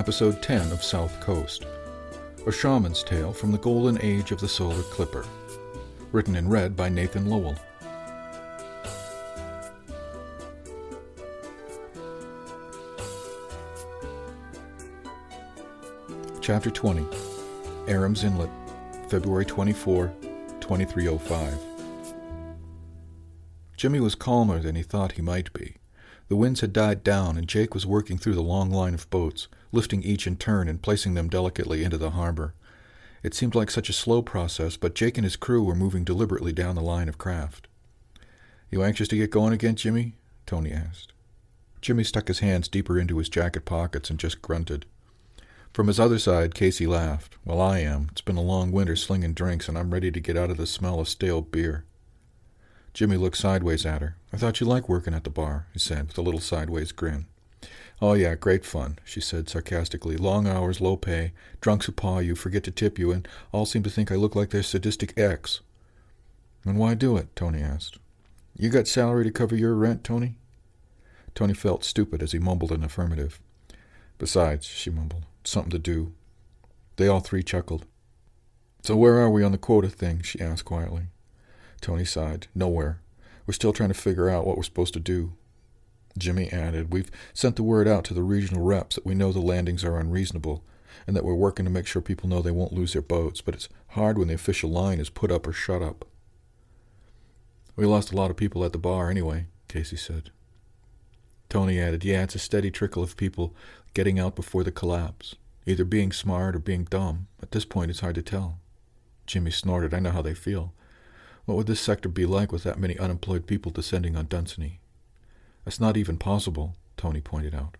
Episode 10 of South Coast, a shaman's tale from the golden age of the solar clipper. Written and read by Nathan Lowell. Chapter 20 Aram's Inlet, February 24, 2305. Jimmy was calmer than he thought he might be. The winds had died down, and Jake was working through the long line of boats, lifting each in turn and placing them delicately into the harbor. It seemed like such a slow process, but Jake and his crew were moving deliberately down the line of craft. You anxious to get going again, Jimmy? Tony asked. Jimmy stuck his hands deeper into his jacket pockets and just grunted. From his other side, Casey laughed. Well, I am. It's been a long winter slinging drinks, and I'm ready to get out of the smell of stale beer. Jimmy looked sideways at her. I thought you liked working at the bar, he said, with a little sideways grin. Oh, yeah, great fun, she said sarcastically. Long hours, low pay, drunks who paw you, forget to tip you, and all seem to think I look like their sadistic ex. And why do it? Tony asked. You got salary to cover your rent, Tony? Tony felt stupid as he mumbled an affirmative. Besides, she mumbled, something to do. They all three chuckled. So where are we on the quota thing? she asked quietly. Tony sighed. Nowhere. We're still trying to figure out what we're supposed to do. Jimmy added, We've sent the word out to the regional reps that we know the landings are unreasonable and that we're working to make sure people know they won't lose their boats, but it's hard when the official line is put up or shut up. We lost a lot of people at the bar anyway, Casey said. Tony added, Yeah, it's a steady trickle of people getting out before the collapse, either being smart or being dumb. At this point, it's hard to tell. Jimmy snorted, I know how they feel. What would this sector be like with that many unemployed people descending on Dunsany? That's not even possible, Tony pointed out.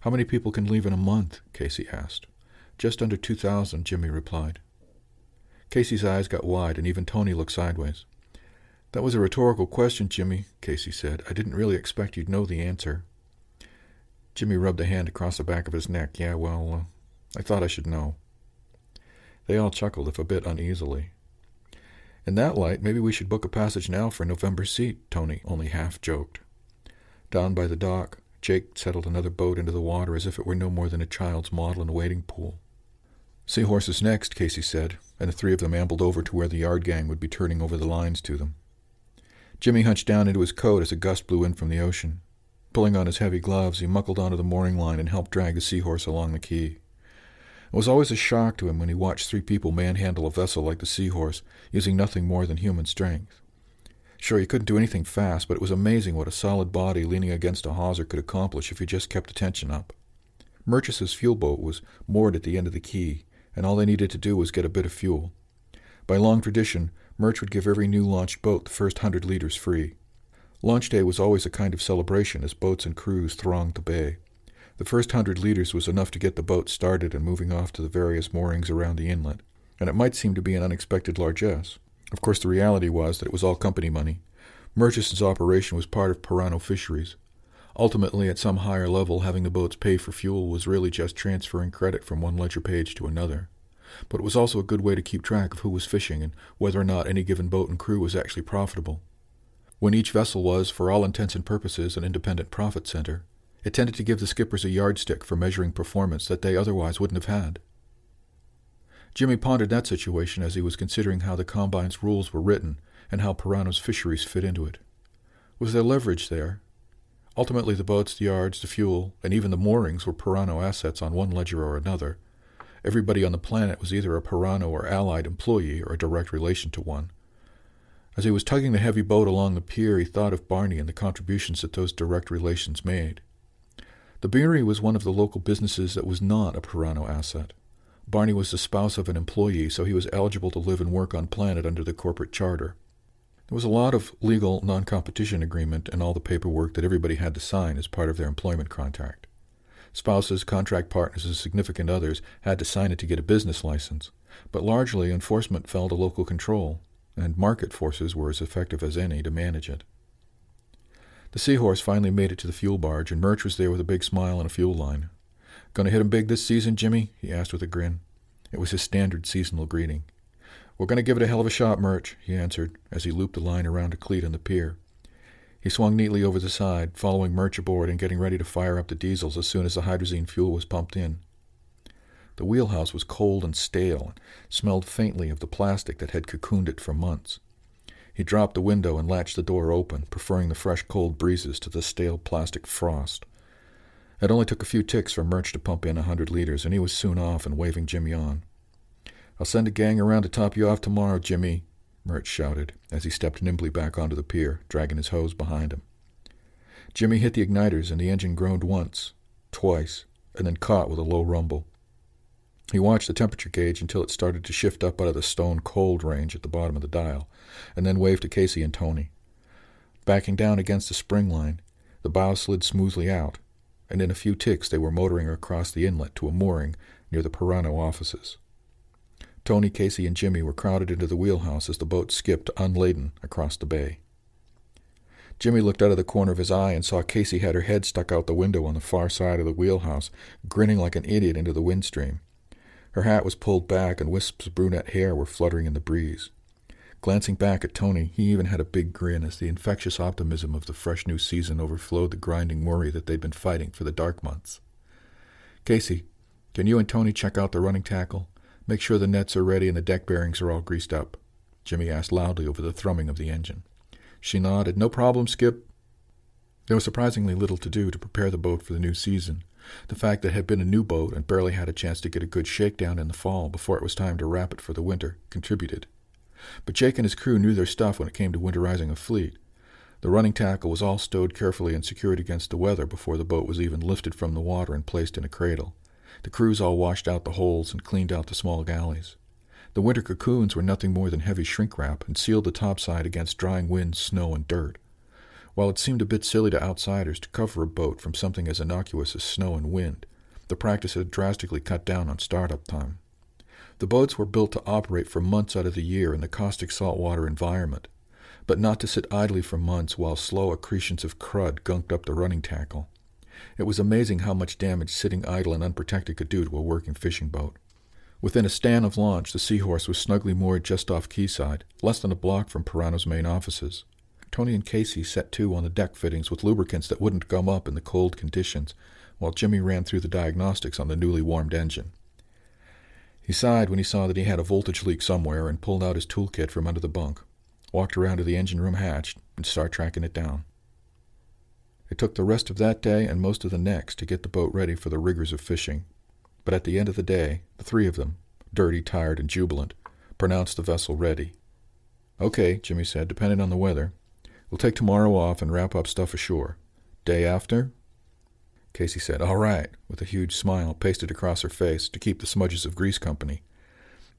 How many people can leave in a month? Casey asked. Just under two thousand, Jimmy replied. Casey's eyes got wide, and even Tony looked sideways. That was a rhetorical question, Jimmy, Casey said. I didn't really expect you'd know the answer. Jimmy rubbed a hand across the back of his neck. Yeah, well, uh, I thought I should know. They all chuckled, if a bit uneasily. In that light, maybe we should book a passage now for November seat, Tony only half joked. Down by the dock, Jake settled another boat into the water as if it were no more than a child's model in a wading pool. Seahorses next, Casey said, and the three of them ambled over to where the yard gang would be turning over the lines to them. Jimmy hunched down into his coat as a gust blew in from the ocean. Pulling on his heavy gloves, he muckled onto the mooring line and helped drag the seahorse along the quay. It was always a shock to him when he watched three people manhandle a vessel like the Seahorse, using nothing more than human strength. Sure, he couldn't do anything fast, but it was amazing what a solid body leaning against a hawser could accomplish if he just kept the tension up. Murchis's fuel boat was moored at the end of the quay, and all they needed to do was get a bit of fuel. By long tradition, Murch would give every new launched boat the first hundred liters free. Launch day was always a kind of celebration as boats and crews thronged the bay. The first hundred liters was enough to get the boat started and moving off to the various moorings around the inlet, and it might seem to be an unexpected largesse. Of course, the reality was that it was all company money. Murchison's operation was part of Pirano Fisheries. Ultimately, at some higher level, having the boats pay for fuel was really just transferring credit from one ledger page to another. But it was also a good way to keep track of who was fishing and whether or not any given boat and crew was actually profitable. When each vessel was, for all intents and purposes, an independent profit center, it tended to give the skippers a yardstick for measuring performance that they otherwise wouldn't have had. Jimmy pondered that situation as he was considering how the Combine's rules were written and how Pirano's fisheries fit into it. Was there leverage there? Ultimately, the boats, the yards, the fuel, and even the moorings were Pirano assets on one ledger or another. Everybody on the planet was either a Pirano or allied employee or a direct relation to one. As he was tugging the heavy boat along the pier, he thought of Barney and the contributions that those direct relations made. The Beery was one of the local businesses that was not a Pirano asset. Barney was the spouse of an employee, so he was eligible to live and work on planet under the corporate charter. There was a lot of legal non competition agreement and all the paperwork that everybody had to sign as part of their employment contract. Spouses, contract partners, and significant others had to sign it to get a business license, but largely enforcement fell to local control, and market forces were as effective as any to manage it. The Seahorse finally made it to the fuel barge, and Murch was there with a big smile and a fuel line. Gonna hit 'em big this season, Jimmy? he asked with a grin. It was his standard seasonal greeting. We're going to give it a hell of a shot, Murch, he answered, as he looped the line around a cleat on the pier. He swung neatly over the side, following Murch aboard and getting ready to fire up the diesels as soon as the hydrazine fuel was pumped in. The wheelhouse was cold and stale, and smelled faintly of the plastic that had cocooned it for months. He dropped the window and latched the door open, preferring the fresh cold breezes to the stale plastic frost. It only took a few ticks for Murch to pump in a hundred liters, and he was soon off and waving Jimmy on. I'll send a gang around to top you off tomorrow, Jimmy, Murch shouted as he stepped nimbly back onto the pier, dragging his hose behind him. Jimmy hit the igniters, and the engine groaned once, twice, and then caught with a low rumble. He watched the temperature gauge until it started to shift up out of the stone cold range at the bottom of the dial, and then waved to Casey and Tony. Backing down against the spring line, the bow slid smoothly out, and in a few ticks they were motoring across the inlet to a mooring near the Pirano offices. Tony, Casey, and Jimmy were crowded into the wheelhouse as the boat skipped unladen across the bay. Jimmy looked out of the corner of his eye and saw Casey had her head stuck out the window on the far side of the wheelhouse, grinning like an idiot into the windstream. Her hat was pulled back, and wisps of brunette hair were fluttering in the breeze. Glancing back at Tony, he even had a big grin as the infectious optimism of the fresh new season overflowed the grinding worry that they'd been fighting for the dark months. Casey, can you and Tony check out the running tackle? Make sure the nets are ready and the deck bearings are all greased up. Jimmy asked loudly over the thrumming of the engine. She nodded. No problem, Skip. There was surprisingly little to do to prepare the boat for the new season. The fact that it had been a new boat and barely had a chance to get a good shakedown in the fall before it was time to wrap it for the winter contributed. But Jake and his crew knew their stuff when it came to winterizing a fleet. The running tackle was all stowed carefully and secured against the weather before the boat was even lifted from the water and placed in a cradle. The crews all washed out the holes and cleaned out the small galleys. The winter cocoons were nothing more than heavy shrink wrap and sealed the topside against drying wind, snow, and dirt. While it seemed a bit silly to outsiders to cover a boat from something as innocuous as snow and wind, the practice had drastically cut down on startup time. The boats were built to operate for months out of the year in the caustic saltwater environment, but not to sit idly for months while slow accretions of crud gunked up the running tackle. It was amazing how much damage sitting idle and unprotected could do to a working fishing boat. Within a span of launch, the Seahorse was snugly moored just off quayside, less than a block from Pirano's main offices. Tony and Casey set to on the deck fittings with lubricants that wouldn't gum up in the cold conditions, while Jimmy ran through the diagnostics on the newly warmed engine. He sighed when he saw that he had a voltage leak somewhere and pulled out his toolkit from under the bunk, walked around to the engine room hatch, and started tracking it down. It took the rest of that day and most of the next to get the boat ready for the rigors of fishing. But at the end of the day, the three of them, dirty, tired, and jubilant, pronounced the vessel ready. Okay, Jimmy said, depending on the weather. We'll take tomorrow off and wrap up stuff ashore. Day after, Casey said, All right, with a huge smile pasted across her face to keep the smudges of grease company.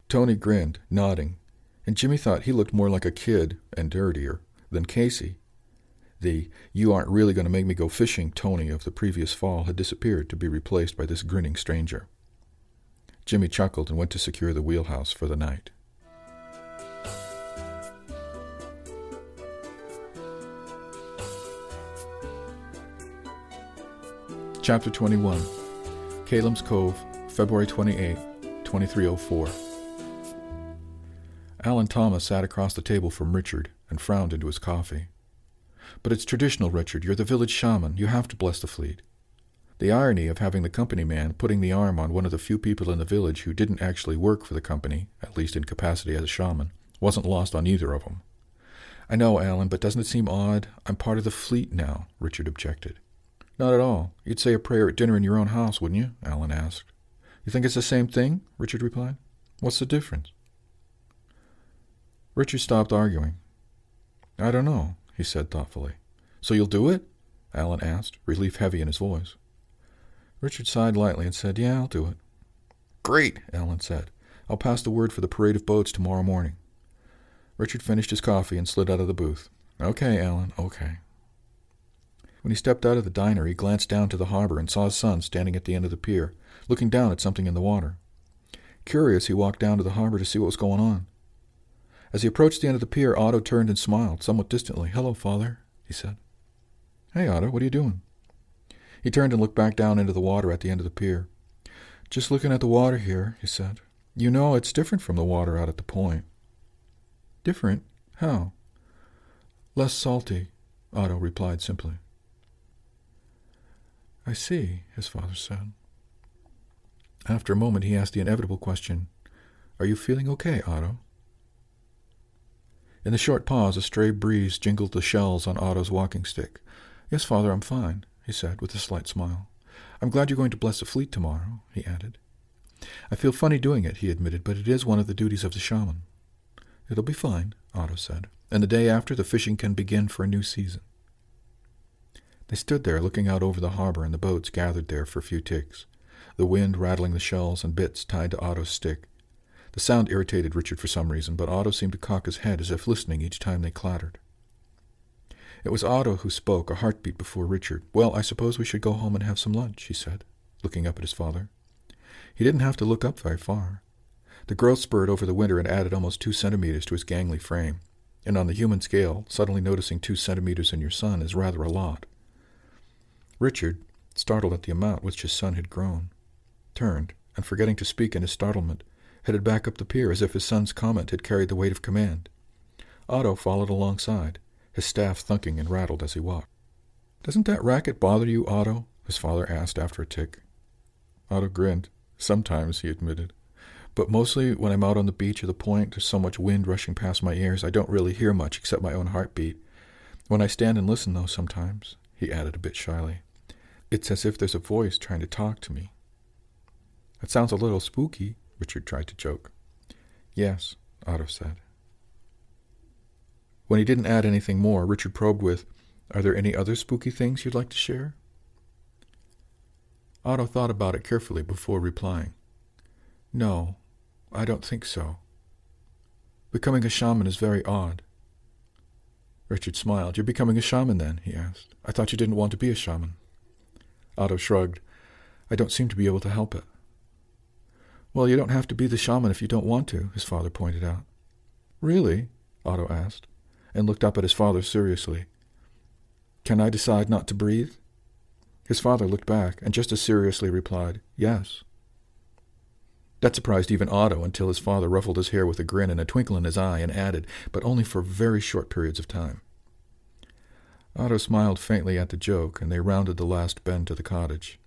Tony grinned, nodding, and Jimmy thought he looked more like a kid, and dirtier, than Casey. The you aren't really going to make me go fishing Tony of the previous fall had disappeared to be replaced by this grinning stranger. Jimmy chuckled and went to secure the wheelhouse for the night. Chapter 21 Calem's Cove, February 28, 2304. Alan Thomas sat across the table from Richard and frowned into his coffee. But it's traditional, Richard. You're the village shaman. You have to bless the fleet. The irony of having the company man putting the arm on one of the few people in the village who didn't actually work for the company, at least in capacity as a shaman, wasn't lost on either of them. I know, Alan, but doesn't it seem odd? I'm part of the fleet now, Richard objected. Not at all. You'd say a prayer at dinner in your own house, wouldn't you? Alan asked. You think it's the same thing? Richard replied. What's the difference? Richard stopped arguing. I don't know, he said thoughtfully. So you'll do it? Alan asked, relief heavy in his voice. Richard sighed lightly and said, Yeah, I'll do it. Great, Alan said. I'll pass the word for the parade of boats tomorrow morning. Richard finished his coffee and slid out of the booth. Okay, Alan, okay. When he stepped out of the diner, he glanced down to the harbor and saw his son standing at the end of the pier, looking down at something in the water. Curious, he walked down to the harbor to see what was going on. As he approached the end of the pier, Otto turned and smiled, somewhat distantly. Hello, father, he said. Hey, Otto, what are you doing? He turned and looked back down into the water at the end of the pier. Just looking at the water here, he said. You know, it's different from the water out at the point. Different? How? Less salty, Otto replied simply. I see, his father said. After a moment, he asked the inevitable question, Are you feeling okay, Otto? In the short pause, a stray breeze jingled the shells on Otto's walking stick. Yes, father, I'm fine he said with a slight smile. I'm glad you're going to bless the fleet tomorrow, he added. I feel funny doing it, he admitted, but it is one of the duties of the shaman. It'll be fine, Otto said, and the day after the fishing can begin for a new season. They stood there looking out over the harbor and the boats gathered there for a few ticks, the wind rattling the shells and bits tied to Otto's stick. The sound irritated Richard for some reason, but Otto seemed to cock his head as if listening each time they clattered. It was Otto who spoke, a heartbeat before Richard. Well, I suppose we should go home and have some lunch, he said, looking up at his father. He didn't have to look up very far. The growth spurred over the winter and added almost two centimeters to his gangly frame, and on the human scale, suddenly noticing two centimeters in your son is rather a lot. Richard, startled at the amount which his son had grown, turned, and forgetting to speak in his startlement, headed back up the pier as if his son's comment had carried the weight of command. Otto followed alongside, his staff thunking and rattled as he walked. Doesn't that racket bother you, Otto? his father asked after a tick. Otto grinned. Sometimes, he admitted. But mostly when I'm out on the beach or the point, there's so much wind rushing past my ears, I don't really hear much except my own heartbeat. When I stand and listen, though, sometimes, he added a bit shyly, it's as if there's a voice trying to talk to me. That sounds a little spooky, Richard tried to joke. Yes, Otto said. When he didn't add anything more, Richard probed with, Are there any other spooky things you'd like to share? Otto thought about it carefully before replying. No, I don't think so. Becoming a shaman is very odd. Richard smiled. You're becoming a shaman then? he asked. I thought you didn't want to be a shaman. Otto shrugged. I don't seem to be able to help it. Well, you don't have to be the shaman if you don't want to, his father pointed out. Really? Otto asked and looked up at his father seriously. Can I decide not to breathe? His father looked back and just as seriously replied, Yes. That surprised even Otto until his father ruffled his hair with a grin and a twinkle in his eye and added, but only for very short periods of time. Otto smiled faintly at the joke, and they rounded the last bend to the cottage.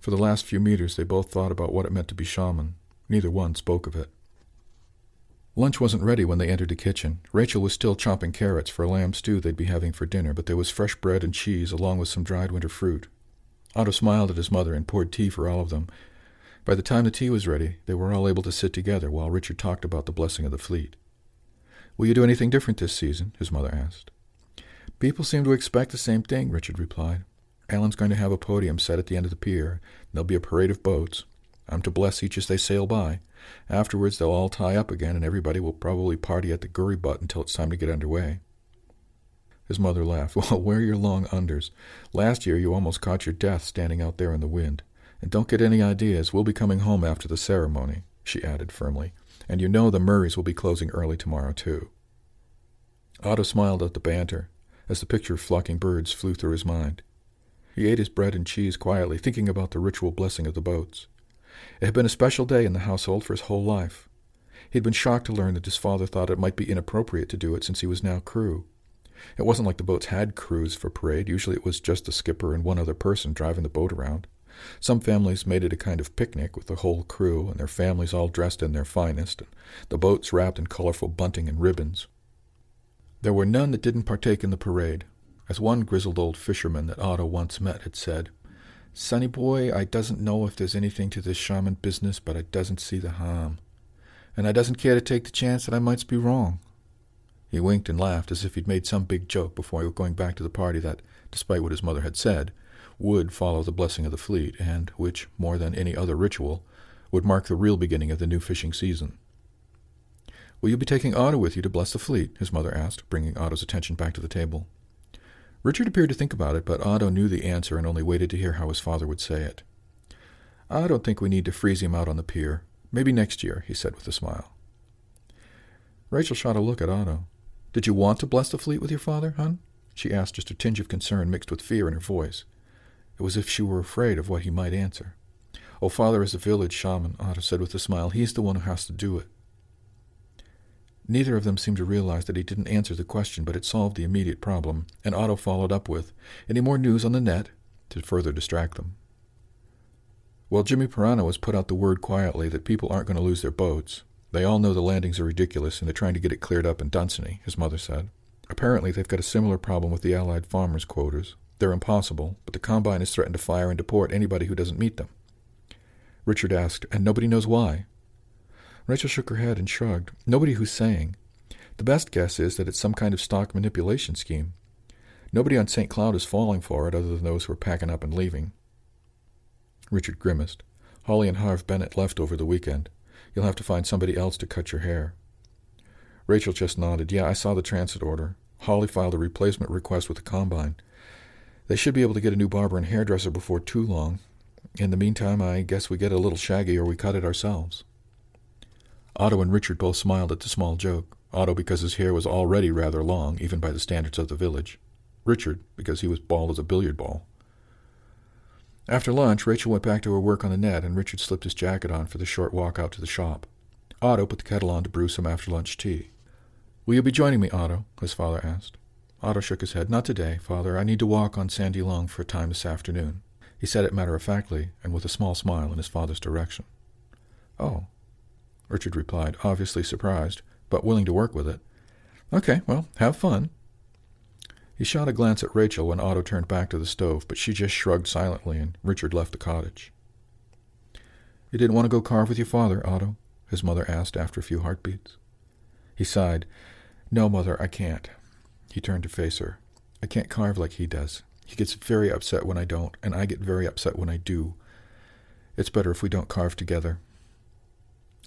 For the last few meters they both thought about what it meant to be shaman. Neither one spoke of it. Lunch wasn't ready when they entered the kitchen. Rachel was still chopping carrots for a lamb stew they'd be having for dinner, but there was fresh bread and cheese along with some dried winter fruit. Otto smiled at his mother and poured tea for all of them. By the time the tea was ready, they were all able to sit together while Richard talked about the blessing of the fleet. Will you do anything different this season? his mother asked. People seem to expect the same thing, Richard replied. Alan's going to have a podium set at the end of the pier. There'll be a parade of boats. I'm to bless each as they sail by. Afterwards, they'll all tie up again, and everybody will probably party at the Gurry Butt until it's time to get under way. His mother laughed. Well, wear your long unders. Last year you almost caught your death standing out there in the wind. And don't get any ideas. We'll be coming home after the ceremony, she added firmly. And you know the Murrays will be closing early tomorrow, too. Otto smiled at the banter as the picture of flocking birds flew through his mind. He ate his bread and cheese quietly, thinking about the ritual blessing of the boats. It had been a special day in the household for his whole life. He had been shocked to learn that his father thought it might be inappropriate to do it since he was now crew. It wasn't like the boats had crews for parade. Usually it was just the skipper and one other person driving the boat around. Some families made it a kind of picnic with the whole crew and their families all dressed in their finest, and the boats wrapped in colorful bunting and ribbons. There were none that didn't partake in the parade. As one grizzled old fisherman that Otto once met had said, Sonny boy, I doesn't know if there's anything to this shaman business, but I doesn't see the harm. And I doesn't care to take the chance that I might be wrong. He winked and laughed as if he'd made some big joke before going back to the party that, despite what his mother had said, would follow the blessing of the fleet, and which, more than any other ritual, would mark the real beginning of the new fishing season. Will you be taking Otto with you to bless the fleet? his mother asked, bringing Otto's attention back to the table. Richard appeared to think about it, but Otto knew the answer and only waited to hear how his father would say it. I don't think we need to freeze him out on the pier. Maybe next year, he said with a smile. Rachel shot a look at Otto. Did you want to bless the fleet with your father, hon? she asked, just a tinge of concern mixed with fear in her voice. It was as if she were afraid of what he might answer. Oh, father is a village shaman, Otto said with a smile. He's the one who has to do it. Neither of them seemed to realize that he didn't answer the question, but it solved the immediate problem, and Otto followed up with, Any more news on the net? to further distract them. Well, Jimmy Pirano has put out the word quietly that people aren't going to lose their boats. They all know the landings are ridiculous, and they're trying to get it cleared up in Dunsany, his mother said. Apparently, they've got a similar problem with the Allied farmers' quotas. They're impossible, but the Combine has threatened to fire and deport anybody who doesn't meet them. Richard asked, And nobody knows why? Rachel shook her head and shrugged. Nobody who's saying. The best guess is that it's some kind of stock manipulation scheme. Nobody on St. Cloud is falling for it other than those who are packing up and leaving. Richard grimaced. Holly and Harve Bennett left over the weekend. You'll have to find somebody else to cut your hair. Rachel just nodded. Yeah, I saw the transit order. Holly filed a replacement request with the Combine. They should be able to get a new barber and hairdresser before too long. In the meantime, I guess we get a little shaggy or we cut it ourselves. Otto and Richard both smiled at the small joke. Otto because his hair was already rather long, even by the standards of the village. Richard because he was bald as a billiard ball. After lunch, Rachel went back to her work on the net, and Richard slipped his jacket on for the short walk out to the shop. Otto put the kettle on to brew some after-lunch tea. Will you be joining me, Otto? his father asked. Otto shook his head. Not today, father. I need to walk on Sandy Long for a time this afternoon. He said it matter-of-factly, and with a small smile in his father's direction. Oh, Richard replied, obviously surprised, but willing to work with it. Okay, well, have fun. He shot a glance at Rachel when Otto turned back to the stove, but she just shrugged silently, and Richard left the cottage. You didn't want to go carve with your father, Otto? his mother asked after a few heartbeats. He sighed. No, mother, I can't. He turned to face her. I can't carve like he does. He gets very upset when I don't, and I get very upset when I do. It's better if we don't carve together.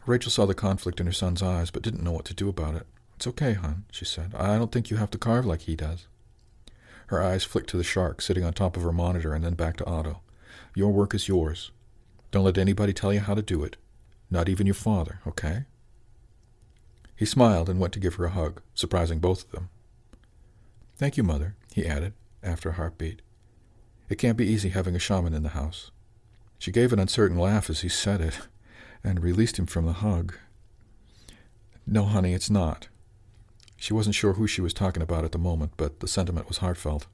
Rachel saw the conflict in her son's eyes, but didn't know what to do about it. It's okay, hon, she said. I don't think you have to carve like he does. Her eyes flicked to the shark sitting on top of her monitor and then back to Otto. Your work is yours. Don't let anybody tell you how to do it. Not even your father, okay? He smiled and went to give her a hug, surprising both of them. Thank you, Mother, he added, after a heartbeat. It can't be easy having a shaman in the house. She gave an uncertain laugh as he said it and released him from the hug. No, honey, it's not. She wasn't sure who she was talking about at the moment, but the sentiment was heartfelt.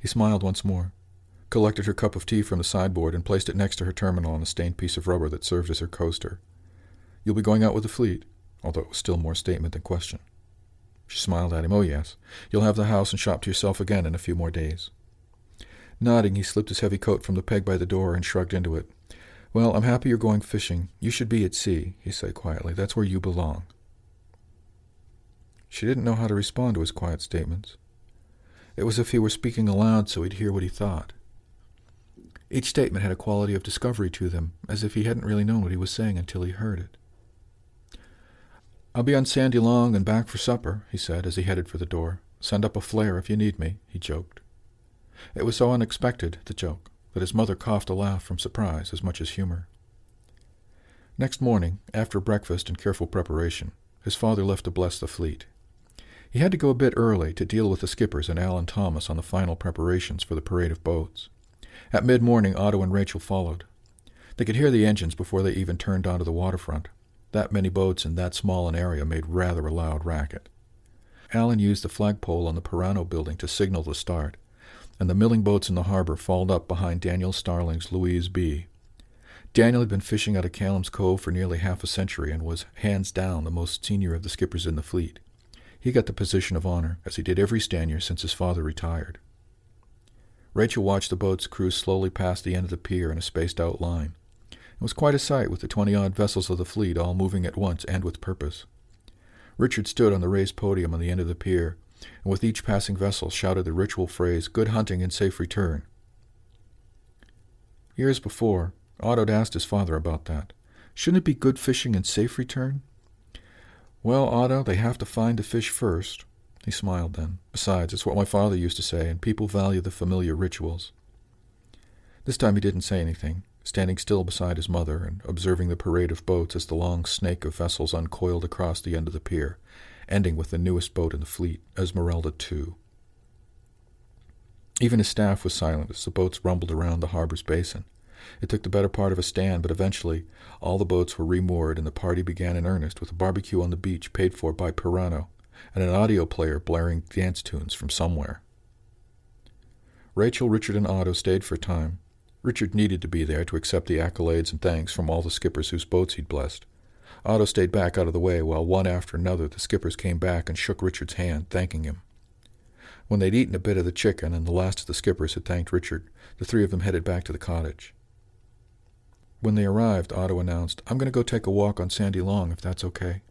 He smiled once more, collected her cup of tea from the sideboard, and placed it next to her terminal on a stained piece of rubber that served as her coaster. You'll be going out with the fleet, although it was still more statement than question. She smiled at him. Oh, yes. You'll have the house and shop to yourself again in a few more days. Nodding, he slipped his heavy coat from the peg by the door and shrugged into it. Well, I'm happy you're going fishing. You should be at sea, he said quietly. That's where you belong. She didn't know how to respond to his quiet statements. It was as if he were speaking aloud so he'd hear what he thought. Each statement had a quality of discovery to them, as if he hadn't really known what he was saying until he heard it. I'll be on Sandy Long and back for supper, he said as he headed for the door. Send up a flare if you need me, he joked. It was so unexpected, the joke that his mother coughed a laugh from surprise as much as humor. Next morning, after breakfast and careful preparation, his father left to bless the fleet. He had to go a bit early to deal with the skippers and Alan Thomas on the final preparations for the parade of boats. At mid-morning, Otto and Rachel followed. They could hear the engines before they even turned onto the waterfront. That many boats in that small an area made rather a loud racket. Alan used the flagpole on the Pirano building to signal the start, and the milling boats in the harbor followed up behind Daniel Starling's Louise B. Daniel had been fishing out of Callum's Cove for nearly half a century and was hands down the most senior of the skippers in the fleet. He got the position of honor, as he did every stanyer since his father retired. Rachel watched the boats cruise slowly past the end of the pier in a spaced out line. It was quite a sight with the twenty odd vessels of the fleet all moving at once and with purpose. Richard stood on the raised podium on the end of the pier, and with each passing vessel shouted the ritual phrase, Good hunting and safe return. Years before, Otto had asked his father about that. Shouldn't it be good fishing and safe return? Well, Otto, they have to find the fish first. He smiled then. Besides, it's what my father used to say, and people value the familiar rituals. This time he didn't say anything, standing still beside his mother and observing the parade of boats as the long snake of vessels uncoiled across the end of the pier, ending with the newest boat in the fleet, Esmeralda II. Even his staff was silent as the boats rumbled around the harbor's basin. It took the better part of a stan, but eventually all the boats were remoored and the party began in earnest with a barbecue on the beach paid for by Pirano and an audio player blaring dance tunes from somewhere. Rachel, Richard, and Otto stayed for a time. Richard needed to be there to accept the accolades and thanks from all the skippers whose boats he'd blessed. Otto stayed back out of the way while one after another the skippers came back and shook Richard's hand, thanking him. When they'd eaten a bit of the chicken and the last of the skippers had thanked Richard, the three of them headed back to the cottage. When they arrived, Otto announced, I'm going to go take a walk on Sandy Long, if that's okay.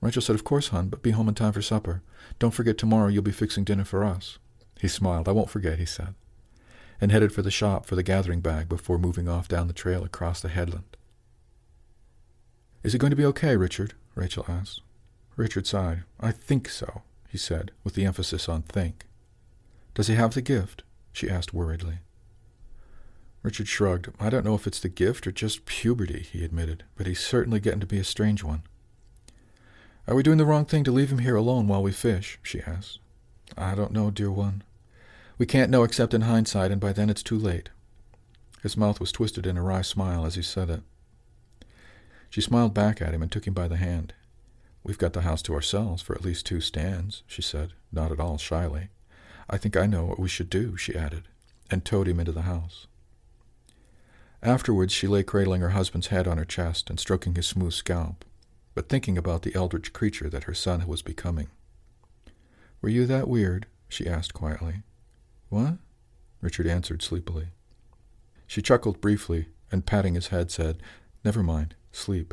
Rachel said, Of course, hon, but be home in time for supper. Don't forget tomorrow you'll be fixing dinner for us. He smiled. I won't forget, he said, and headed for the shop for the gathering bag before moving off down the trail across the headland. Is it going to be okay, Richard? Rachel asked. Richard sighed. I think so, he said, with the emphasis on think. Does he have the gift? she asked worriedly. Richard shrugged. I don't know if it's the gift or just puberty, he admitted, but he's certainly getting to be a strange one. Are we doing the wrong thing to leave him here alone while we fish? she asked. I don't know, dear one. We can't know except in hindsight, and by then it's too late. His mouth was twisted in a wry smile as he said it. She smiled back at him and took him by the hand. We've got the house to ourselves for at least two stans, she said, not at all shyly. I think I know what we should do, she added, and towed him into the house. Afterwards, she lay cradling her husband's head on her chest and stroking his smooth scalp, but thinking about the eldritch creature that her son was becoming. Were you that weird? she asked quietly. What? Richard answered sleepily. She chuckled briefly and, patting his head, said, Never mind, sleep.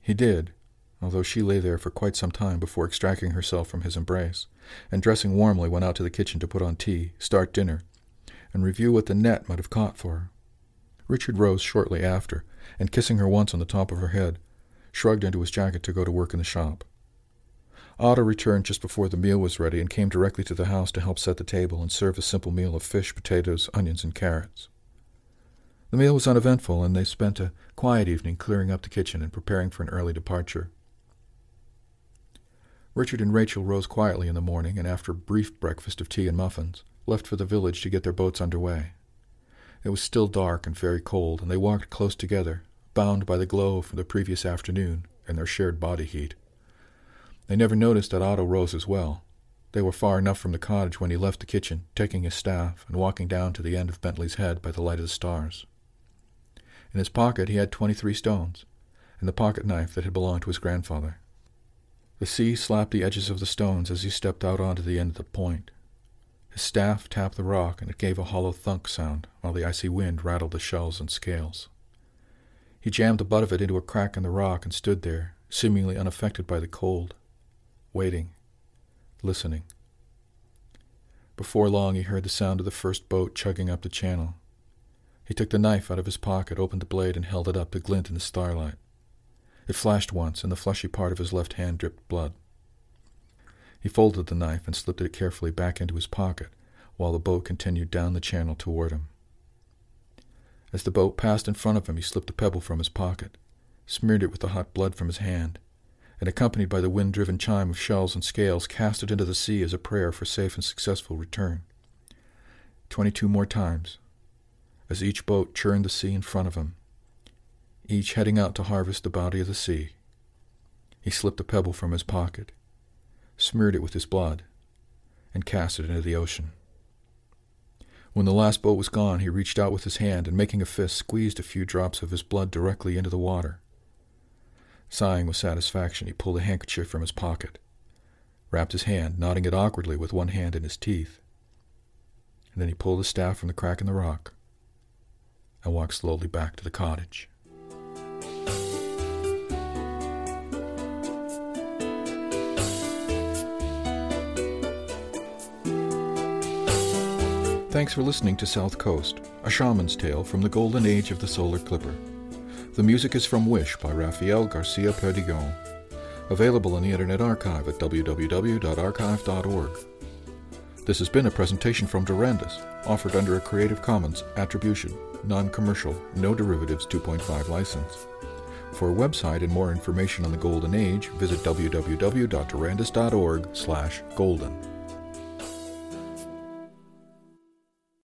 He did, although she lay there for quite some time before extracting herself from his embrace, and dressing warmly went out to the kitchen to put on tea, start dinner, and review what the net might have caught for her. Richard rose shortly after, and kissing her once on the top of her head, shrugged into his jacket to go to work in the shop. Otto returned just before the meal was ready and came directly to the house to help set the table and serve a simple meal of fish, potatoes, onions, and carrots. The meal was uneventful, and they spent a quiet evening clearing up the kitchen and preparing for an early departure. Richard and Rachel rose quietly in the morning, and after a brief breakfast of tea and muffins, left for the village to get their boats under way. It was still dark and very cold, and they walked close together, bound by the glow from the previous afternoon and their shared body heat. They never noticed that Otto rose as well. They were far enough from the cottage when he left the kitchen, taking his staff and walking down to the end of Bentley's head by the light of the stars. In his pocket he had twenty-three stones, and the pocket knife that had belonged to his grandfather. The sea slapped the edges of the stones as he stepped out onto the end of the point. His staff tapped the rock, and it gave a hollow thunk sound, while the icy wind rattled the shells and scales. He jammed the butt of it into a crack in the rock and stood there, seemingly unaffected by the cold, waiting, listening. Before long he heard the sound of the first boat chugging up the channel. He took the knife out of his pocket, opened the blade, and held it up to glint in the starlight. It flashed once, and the fleshy part of his left hand dripped blood. He folded the knife and slipped it carefully back into his pocket while the boat continued down the channel toward him. As the boat passed in front of him, he slipped a pebble from his pocket, smeared it with the hot blood from his hand, and accompanied by the wind-driven chime of shells and scales, cast it into the sea as a prayer for safe and successful return. Twenty-two more times, as each boat churned the sea in front of him, each heading out to harvest the bounty of the sea. He slipped a pebble from his pocket, smeared it with his blood, and cast it into the ocean. When the last boat was gone, he reached out with his hand and, making a fist, squeezed a few drops of his blood directly into the water. Sighing with satisfaction, he pulled a handkerchief from his pocket, wrapped his hand, knotting it awkwardly with one hand in his teeth. And then he pulled the staff from the crack in the rock and walked slowly back to the cottage. Thanks for listening to South Coast, a shaman's tale from the golden age of the solar clipper. The music is from Wish by Rafael Garcia Perdigon. Available in the Internet Archive at www.archive.org. This has been a presentation from Durandus, offered under a Creative Commons Attribution, Non-Commercial, No Derivatives 2.5 license. For a website and more information on the Golden Age, visit www.durandus.org slash golden.